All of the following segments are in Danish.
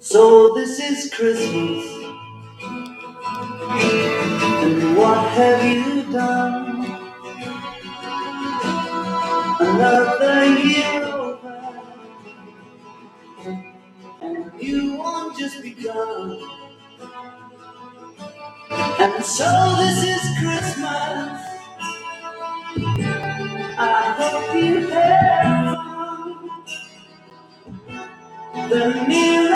So this is Christmas, and what have you done? Another year over, and you won't just begun. And so this is Christmas. I hope you have fun. The near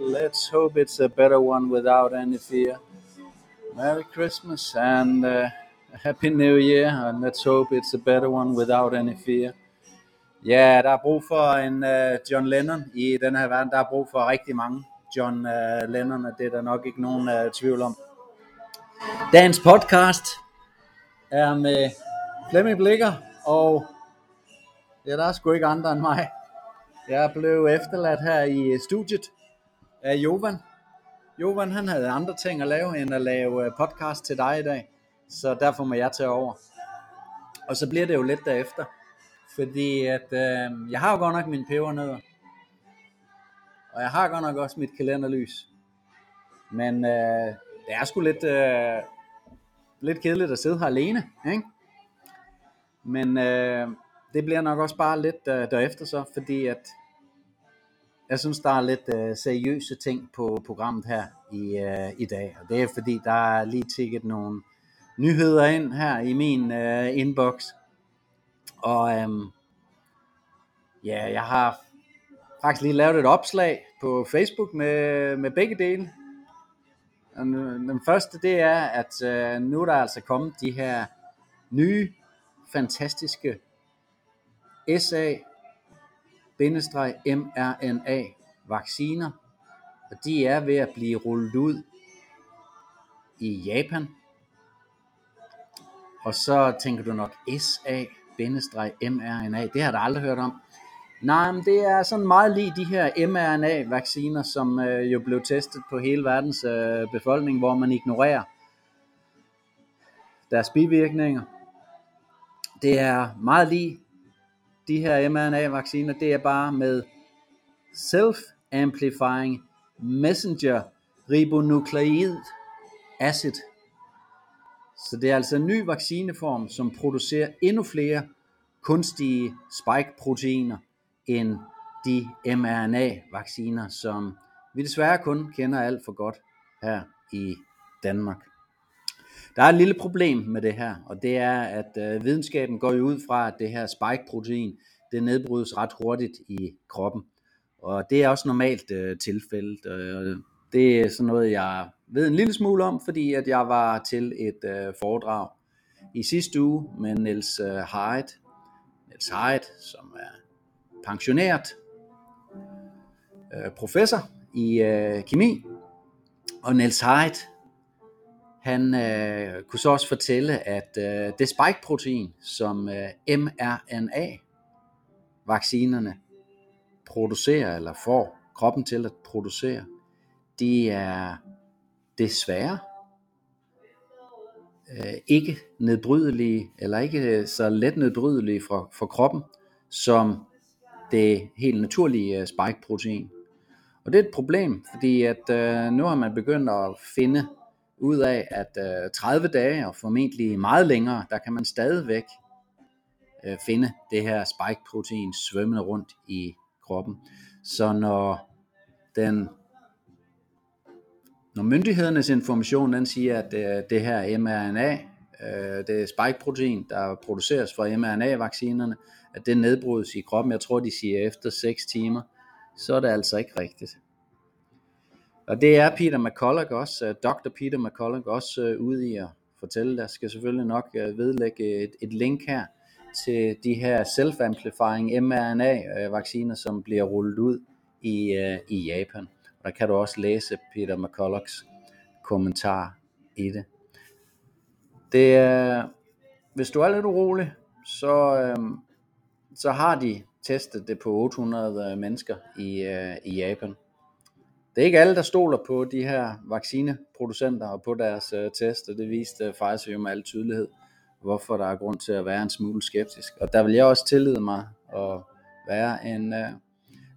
Let's hope it's a better one without any fear. Merry Christmas and uh, Happy New Year, and let's hope it's a better one without any fear. Ja, der er brug for en uh, John Lennon i den her verden. Der er brug for rigtig mange John uh, Lennon, og det er der nok ikke nogen uh, tvivl om. Dagens podcast er med Flemming Blikker, og ja, der er sgu ikke andre end mig. Jeg blev efterladt her i studiet af Jovan. Jovan han havde andre ting at lave, end at lave podcast til dig i dag. Så derfor må jeg tage over. Og så bliver det jo lidt derefter. Fordi at, øh, jeg har jo godt nok mine pebernødder. Og jeg har godt nok også mit kalenderlys. Men øh, det er sgu lidt, øh, lidt kedeligt at sidde her alene. Ikke? Men øh, det bliver nok også bare lidt øh, derefter så, fordi at jeg synes, der er lidt øh, seriøse ting på programmet her i, øh, i dag. Og det er fordi, der er lige tikket nogle nyheder ind her i min øh, inbox. Og øhm, ja, jeg har faktisk lige lavet et opslag på Facebook med, med begge dele. Og nu- den første, det er, at øh, nu er der altså kommet de her nye, fantastiske SA mRNA vacciner, og de er ved at blive rullet ud i Japan. Og så tænker du nok SA-mRNA, det har du aldrig hørt om. Nej, men det er sådan meget lige de her mRNA-vacciner, som øh, jo blev testet på hele verdens øh, befolkning, hvor man ignorerer deres bivirkninger. Det er meget lige de her mRNA-vacciner, det er bare med self-amplifying messenger ribonucleic acid. Så det er altså en ny vaccineform, som producerer endnu flere kunstige spike-proteiner end de mRNA-vacciner, som vi desværre kun kender alt for godt her i Danmark. Der er et lille problem med det her, og det er, at øh, videnskaben går jo ud fra, at det her spike-protein, det nedbrydes ret hurtigt i kroppen. Og det er også normalt øh, tilfældet. Øh, det er sådan noget, jeg ved en lille smule om, fordi at jeg var til et øh, foredrag i sidste uge med Niels øh, Hyde. Niels Hyde, som er pensioneret øh, professor i øh, kemi. Og Niels Hyde, han øh, kunne så også fortælle, at øh, det spike-protein, som øh, mRNA-vaccinerne producerer, eller får kroppen til at producere, de er desværre øh, ikke nedbrydelige, eller ikke øh, så let nedbrydelige for, for kroppen, som det helt naturlige øh, spike-protein. Og det er et problem, fordi at øh, nu har man begyndt at finde ud af, at øh, 30 dage og formentlig meget længere, der kan man stadigvæk øh, finde det her spike-protein svømmende rundt i kroppen. Så når den når myndighedernes information den siger, at øh, det her mRNA, øh, det spike-protein, der produceres fra mRNA-vaccinerne, at det nedbrydes i kroppen, jeg tror de siger efter 6 timer, så er det altså ikke rigtigt. Og det er Peter McCulloch også, øh, Dr. Peter McCulloch også øh, ude i at fortælle. Der skal selvfølgelig nok øh, vedlægge et, et link her til de her self-amplifying mRNA-vacciner, øh, som bliver rullet ud i, øh, i Japan. Og der kan du også læse Peter McCullochs kommentar i det. Det er, hvis du er lidt urolig, så, øhm, så har de testet det på 800 øh, mennesker i, øh, i Japan. Det er ikke alle, der stoler på de her vaccineproducenter og på deres øh, test, og det viste øh, Pfizer jo med al tydelighed, hvorfor der er grund til at være en smule skeptisk. Og der vil jeg også tillide mig at være en øh,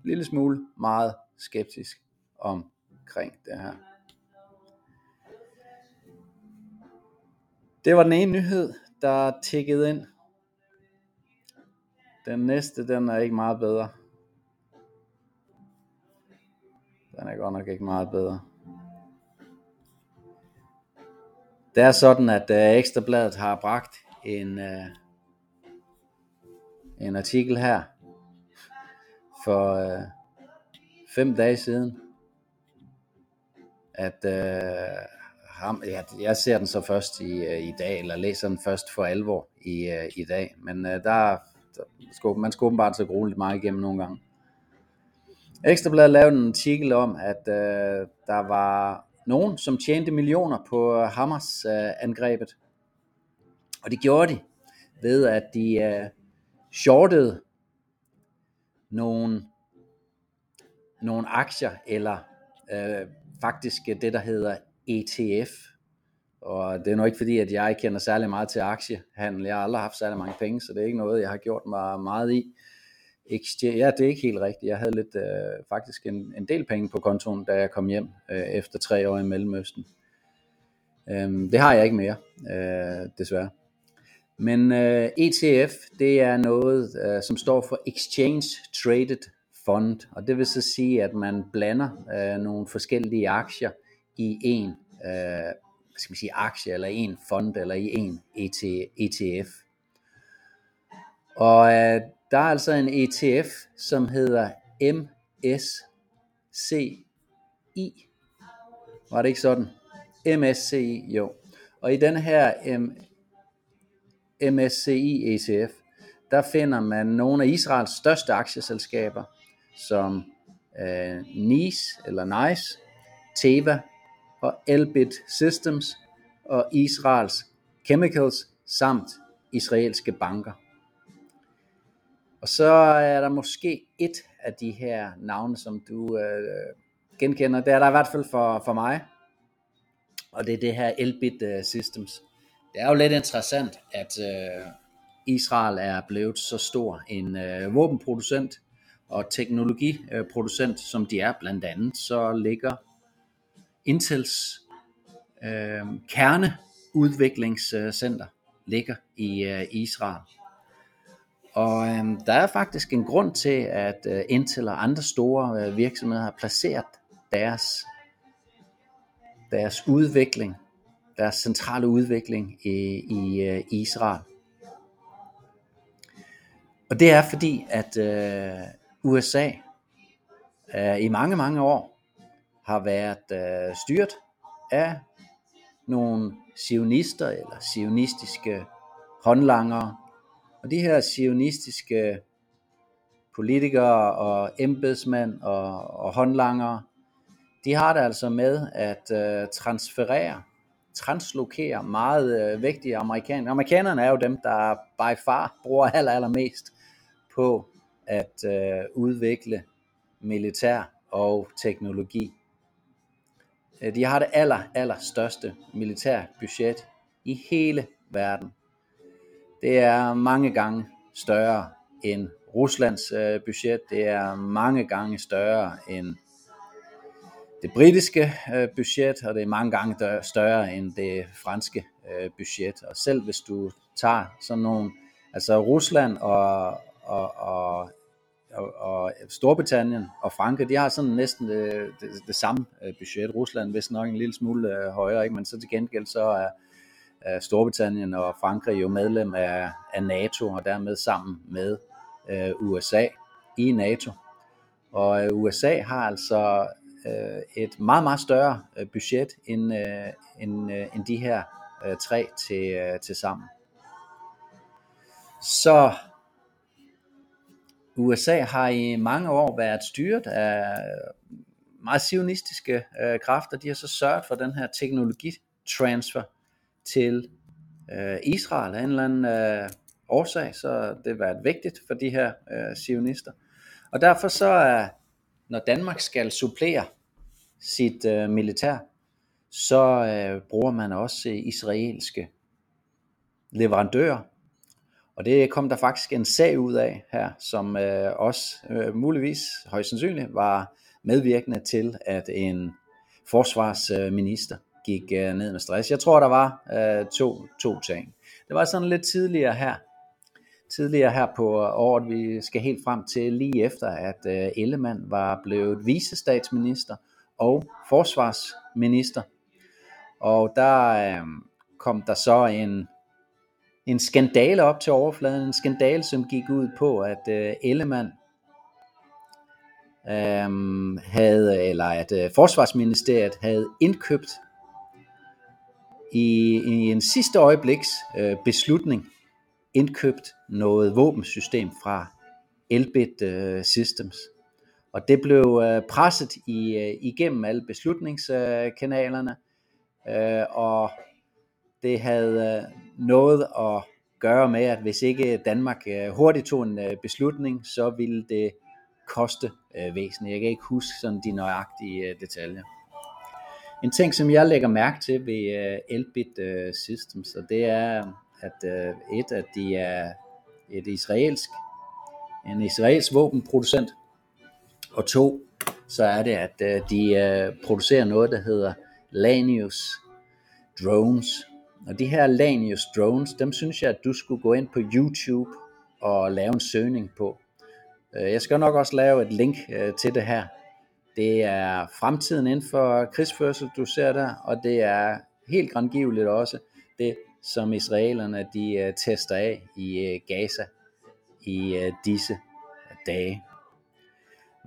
lille smule meget skeptisk omkring det her. Det var den ene nyhed, der tikkede ind. Den næste, den er ikke meget bedre. Den er godt nok ikke meget bedre. Det er sådan, at uh, Ekstrabladet har bragt en, uh, en artikel her for uh, fem dage siden, at øh, ham, ja, jeg ser den så først i, øh, i dag, eller læser den først for alvor i, øh, i dag, men øh, der, der skal, man skal åbenbart så grueligt meget igennem nogle gange. Ekstrabladet lavede en artikel om, at øh, der var nogen, som tjente millioner på øh, Hamas øh, angrebet. Og det gjorde de ved, at de øh, shortede nogle, nogle aktier, eller øh, faktisk det, der hedder ETF. Og det er nok ikke fordi, at jeg kender særlig meget til aktiehandel. Jeg har aldrig haft særlig mange penge, så det er ikke noget, jeg har gjort mig meget i. Exchange, ja, det er ikke helt rigtigt. Jeg havde lidt, øh, faktisk en, en del penge på kontoen, da jeg kom hjem øh, efter tre år i Mellemøsten. Øhm, det har jeg ikke mere, øh, desværre. Men øh, ETF, det er noget, øh, som står for Exchange Traded Fund, og det vil så sige, at man blander øh, nogle forskellige aktier i en, øh, hvad skal man sige, aktie, eller en fond, eller i en ETF. Og øh, der er altså en ETF, som hedder MSCI. Var det ikke sådan? MSCI, jo. Og i den her M- MSCI ETF, der finder man nogle af Israels største aktieselskaber, som øh, NICE eller NICE, Teva og Elbit Systems og Israels Chemicals samt israelske banker. Og så er der måske et af de her navne, som du øh, genkender. Det er der i hvert fald for, for mig. Og det er det her Elbit øh, Systems. Det er jo lidt interessant, at øh, Israel er blevet så stor en øh, våbenproducent og teknologiproducent, som de er blandt andet, så ligger Intels øh, kerneudviklingscenter ligger i øh, Israel. Og øh, der er faktisk en grund til, at øh, Intel og andre store øh, virksomheder har placeret deres, deres udvikling, deres centrale udvikling i, i øh, Israel. Og det er fordi, at øh, USA øh, i mange, mange år har været øh, styret af nogle sionister eller sionistiske håndlangere, og de her sionistiske politikere og embedsmænd og, og håndlangere, de har det altså med at øh, transferere, translokere meget øh, vigtige amerikanere. Amerikanerne er jo dem, der by far bruger aller, allermest på at øh, udvikle militær og teknologi. Øh, de har det aller, aller største militærbudget i hele verden det er mange gange større end Ruslands øh, budget, det er mange gange større end det britiske øh, budget, og det er mange gange større end det franske øh, budget. Og selv hvis du tager sådan nogle, altså Rusland og, og, og, og, og Storbritannien og Frankrig, de har sådan næsten det, det, det samme øh, budget. Rusland hvis nok en lille smule øh, højere, ikke? men så til gengæld så er er Storbritannien og Frankrig jo medlem af, af NATO, og dermed sammen med øh, USA i NATO. Og øh, USA har altså øh, et meget, meget større øh, budget end, øh, end, øh, end de her øh, tre til, øh, til sammen. Så USA har i mange år været styret af meget sionistiske øh, kræfter. De har så sørget for den her teknologitransfer til øh, Israel af en eller anden øh, årsag, så det har været vigtigt for de her øh, sionister. Og derfor så er, når Danmark skal supplere sit øh, militær, så øh, bruger man også øh, israelske leverandører. Og det kom der faktisk en sag ud af her, som øh, også øh, muligvis højst sandsynligt var medvirkende til, at en forsvarsminister gik øh, ned med stress. Jeg tror, der var øh, to, to ting. Det var sådan lidt tidligere her, tidligere her på øh, året, vi skal helt frem til lige efter, at øh, Ellemann var blevet visestatsminister og forsvarsminister. Og der øh, kom der så en, en skandale op til overfladen, en skandale, som gik ud på, at øh, Ellemann øh, havde, eller at øh, Forsvarsministeriet havde indkøbt i, i en sidste øjebliks øh, beslutning indkøbt noget våbensystem fra Elbit øh, Systems. Og det blev øh, presset i, øh, igennem alle beslutningskanalerne, øh, og det havde øh, noget at gøre med, at hvis ikke Danmark øh, hurtigt tog en øh, beslutning, så ville det koste væsentligt. Jeg kan ikke huske sådan de nøjagtige detaljer. En ting, som jeg lægger mærke til ved Elbit Systems, og det er, at et, at de er et israelsk, en israelsk våbenproducent, og to, så er det, at de producerer noget, der hedder Lanius Drones. Og de her Lanius Drones, dem synes jeg, at du skulle gå ind på YouTube og lave en søgning på. Øh, jeg skal nok også lave et link øh, til det her, det er fremtiden inden for krigsførsel, du ser der, og det er helt grandgiveligt også det, som israelerne de øh, tester af i Gaza i disse dage.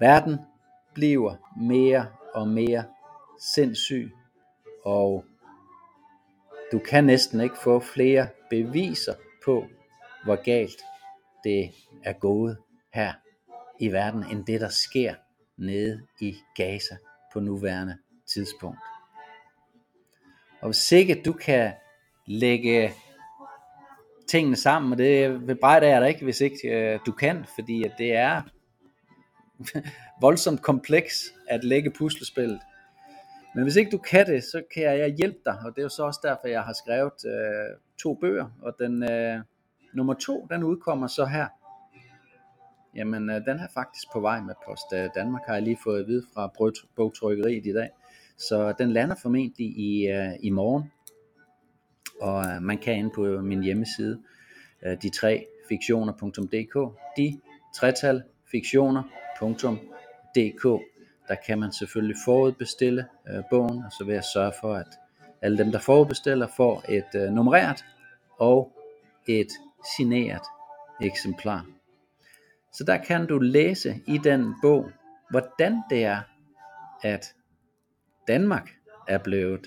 Verden bliver mere og mere sindssyg, og du kan næsten ikke få flere beviser på, hvor galt det er gået her i verden, end det der sker nede i Gaza på nuværende tidspunkt. Og hvis ikke du kan lægge tingene sammen, og det bebrejder jeg dig ikke, hvis ikke øh, du kan, fordi at det er voldsomt kompleks at lægge puslespillet. Men hvis ikke du kan det, så kan jeg hjælpe dig, og det er jo så også derfor, jeg har skrevet øh, to bøger, og den øh, nummer to, den udkommer så her. Jamen, øh, den er faktisk på vej med Post øh, Danmark, har jeg lige fået at vide fra bogtrykkeriet i dag. Så den lander formentlig i, øh, i morgen, og øh, man kan ind på min hjemmeside, øh, de tre fiktioner.dk, de tretal fiktioner.dk, der kan man selvfølgelig forudbestille øh, bogen, og så vil jeg sørge for, at alle dem, der forudbestiller, får et øh, nummereret og et signeret eksemplar. Så der kan du læse i den bog, hvordan det er, at Danmark er blevet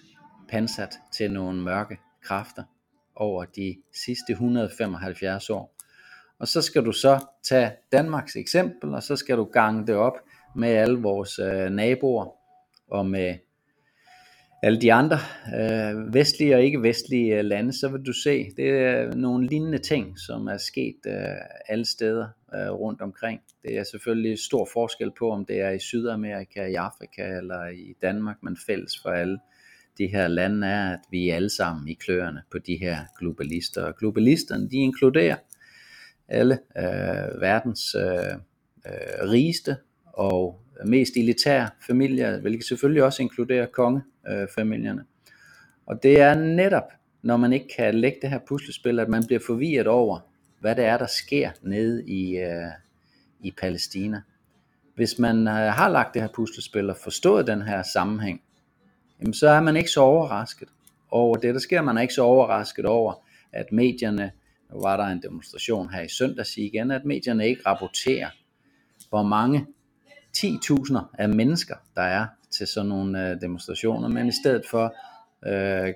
pansat til nogle mørke kræfter over de sidste 175 år. Og så skal du så tage Danmarks eksempel, og så skal du gange det op med alle vores øh, naboer og med alle de andre øh, vestlige og ikke vestlige øh, lande, så vil du se, det er nogle lignende ting, som er sket øh, alle steder øh, rundt omkring. Det er selvfølgelig stor forskel på, om det er i Sydamerika, i Afrika eller i Danmark, men fælles for alle de her lande er, at vi er alle sammen i kløerne på de her globalister. Og globalisterne, de inkluderer alle øh, verdens øh, øh, rigeste og mest elitære familier, hvilket selvfølgelig også inkluderer kongefamilierne. Og det er netop, når man ikke kan lægge det her puslespil, at man bliver forvirret over, hvad det er, der sker nede i, øh, i Palæstina. Hvis man øh, har lagt det her puslespil og forstået den her sammenhæng, jamen så er man ikke så overrasket over det, der sker. Man er ikke så overrasket over, at medierne, nu var der en demonstration her i søndags igen, at medierne ikke rapporterer, hvor mange 10.000 af mennesker, der er til sådan nogle øh, demonstrationer, men i stedet for øh,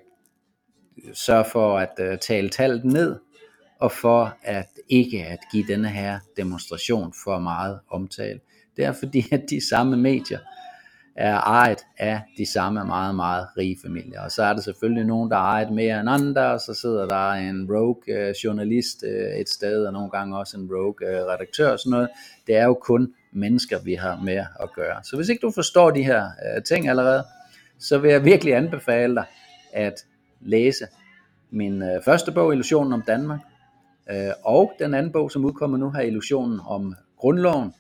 sørge for at øh, tale tallet ned, og for at ikke at give denne her demonstration for meget omtale. Det er fordi, at de samme medier er ejet af de samme meget, meget rige familier. Og så er der selvfølgelig nogen, der er ejet mere end andre, og så sidder der en rogue øh, journalist øh, et sted, og nogle gange også en rogue øh, redaktør og sådan noget. Det er jo kun mennesker, vi har med at gøre. Så hvis ikke du forstår de her øh, ting allerede, så vil jeg virkelig anbefale dig at læse min øh, første bog, Illusionen om Danmark, øh, og den anden bog, som udkommer nu her, Illusionen om Grundloven.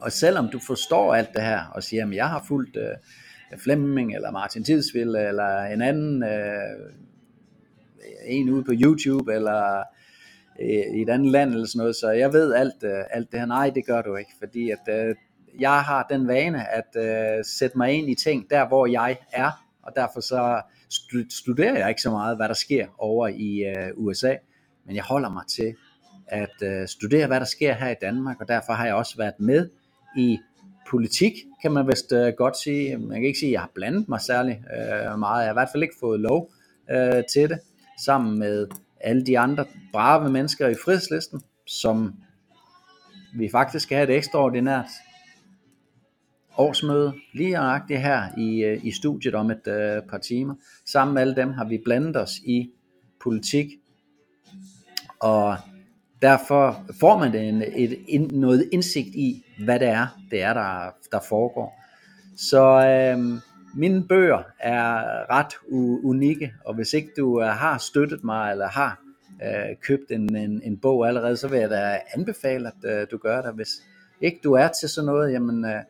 Og selvom du forstår alt det her, og siger, at jeg har fulgt øh, Flemming, eller Martin Tidsvild, eller en anden, øh, en ude på YouTube, eller i et andet land, eller sådan noget, så jeg ved alt, øh, alt det her. Nej, det gør du ikke, fordi at, øh, jeg har den vane at øh, sætte mig ind i ting, der hvor jeg er, og derfor så studerer jeg ikke så meget, hvad der sker over i øh, USA, men jeg holder mig til at øh, studere, hvad der sker her i Danmark, og derfor har jeg også været med i politik, kan man vist øh, godt sige. Man kan ikke sige, at jeg har blandet mig særlig øh, meget. Jeg har i hvert fald ikke fået lov øh, til det, sammen med alle de andre brave mennesker i frihedslisten, som vi faktisk skal have et ekstraordinært årsmøde, lige nøjagtigt her i, øh, i studiet om et øh, par timer. Sammen med alle dem har vi blandet os i politik, og derfor får man en, et, en, noget indsigt i, hvad det er, det er der, der foregår. Så øh, mine bøger er ret unikke, og hvis ikke du øh, har støttet mig, eller har øh, købt en, en, en bog allerede, så vil jeg da anbefale, at øh, du gør det. Hvis ikke du er til sådan noget, jamen... Øh,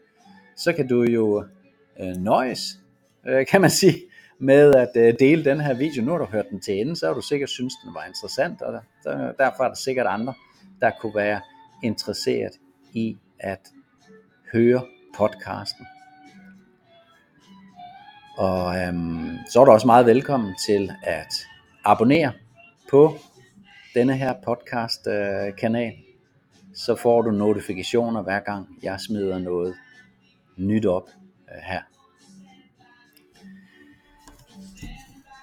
så kan du jo øh, nøjes, øh, kan man sige, med at øh, dele den her video. Nu har du hørt den til ende, så har du sikkert synes, den var interessant, og der, derfor er der sikkert andre, der kunne være interesseret i at høre podcasten. Og øhm, så er du også meget velkommen til at abonnere på denne her podcast øh, kanal. Så får du notifikationer hver gang jeg smider noget nyt op øh, her.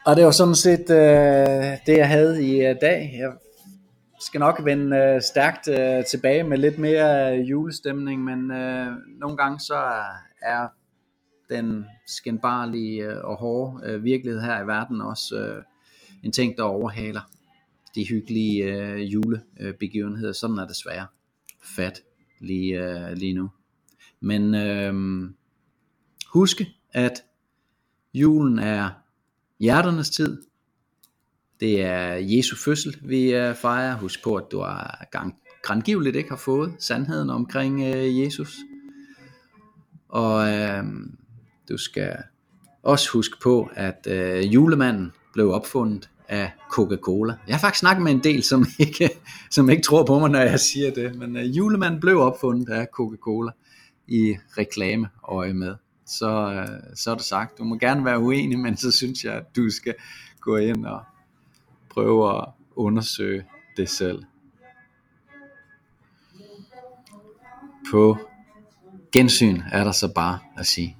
Og det var sådan set øh, det, jeg havde i øh, dag. Jeg skal nok vende øh, stærkt øh, tilbage med lidt mere øh, julestemning, men øh, nogle gange så er den skændbarlige øh, og hårde øh, virkelighed her i verden også øh, en ting, der overhaler de hyggelige øh, julebegivenheder. Sådan er det svært fat lige, øh, lige nu. Men øh, husk, at julen er hjerternes tid. Det er Jesu fødsel, vi øh, fejrer. Husk på, at du har gang, grangivligt ikke har fået sandheden omkring øh, Jesus. Og øh, du skal også huske på, at øh, julemanden blev opfundet af Coca-Cola. Jeg har faktisk snakket med en del, som ikke, som ikke tror på mig, når jeg siger det, men øh, julemanden blev opfundet af Coca-Cola i reklameøje med. Så, øh, så er det sagt. Du må gerne være uenig, men så synes jeg, at du skal gå ind og prøve at undersøge det selv. På gensyn er der så bare at sige.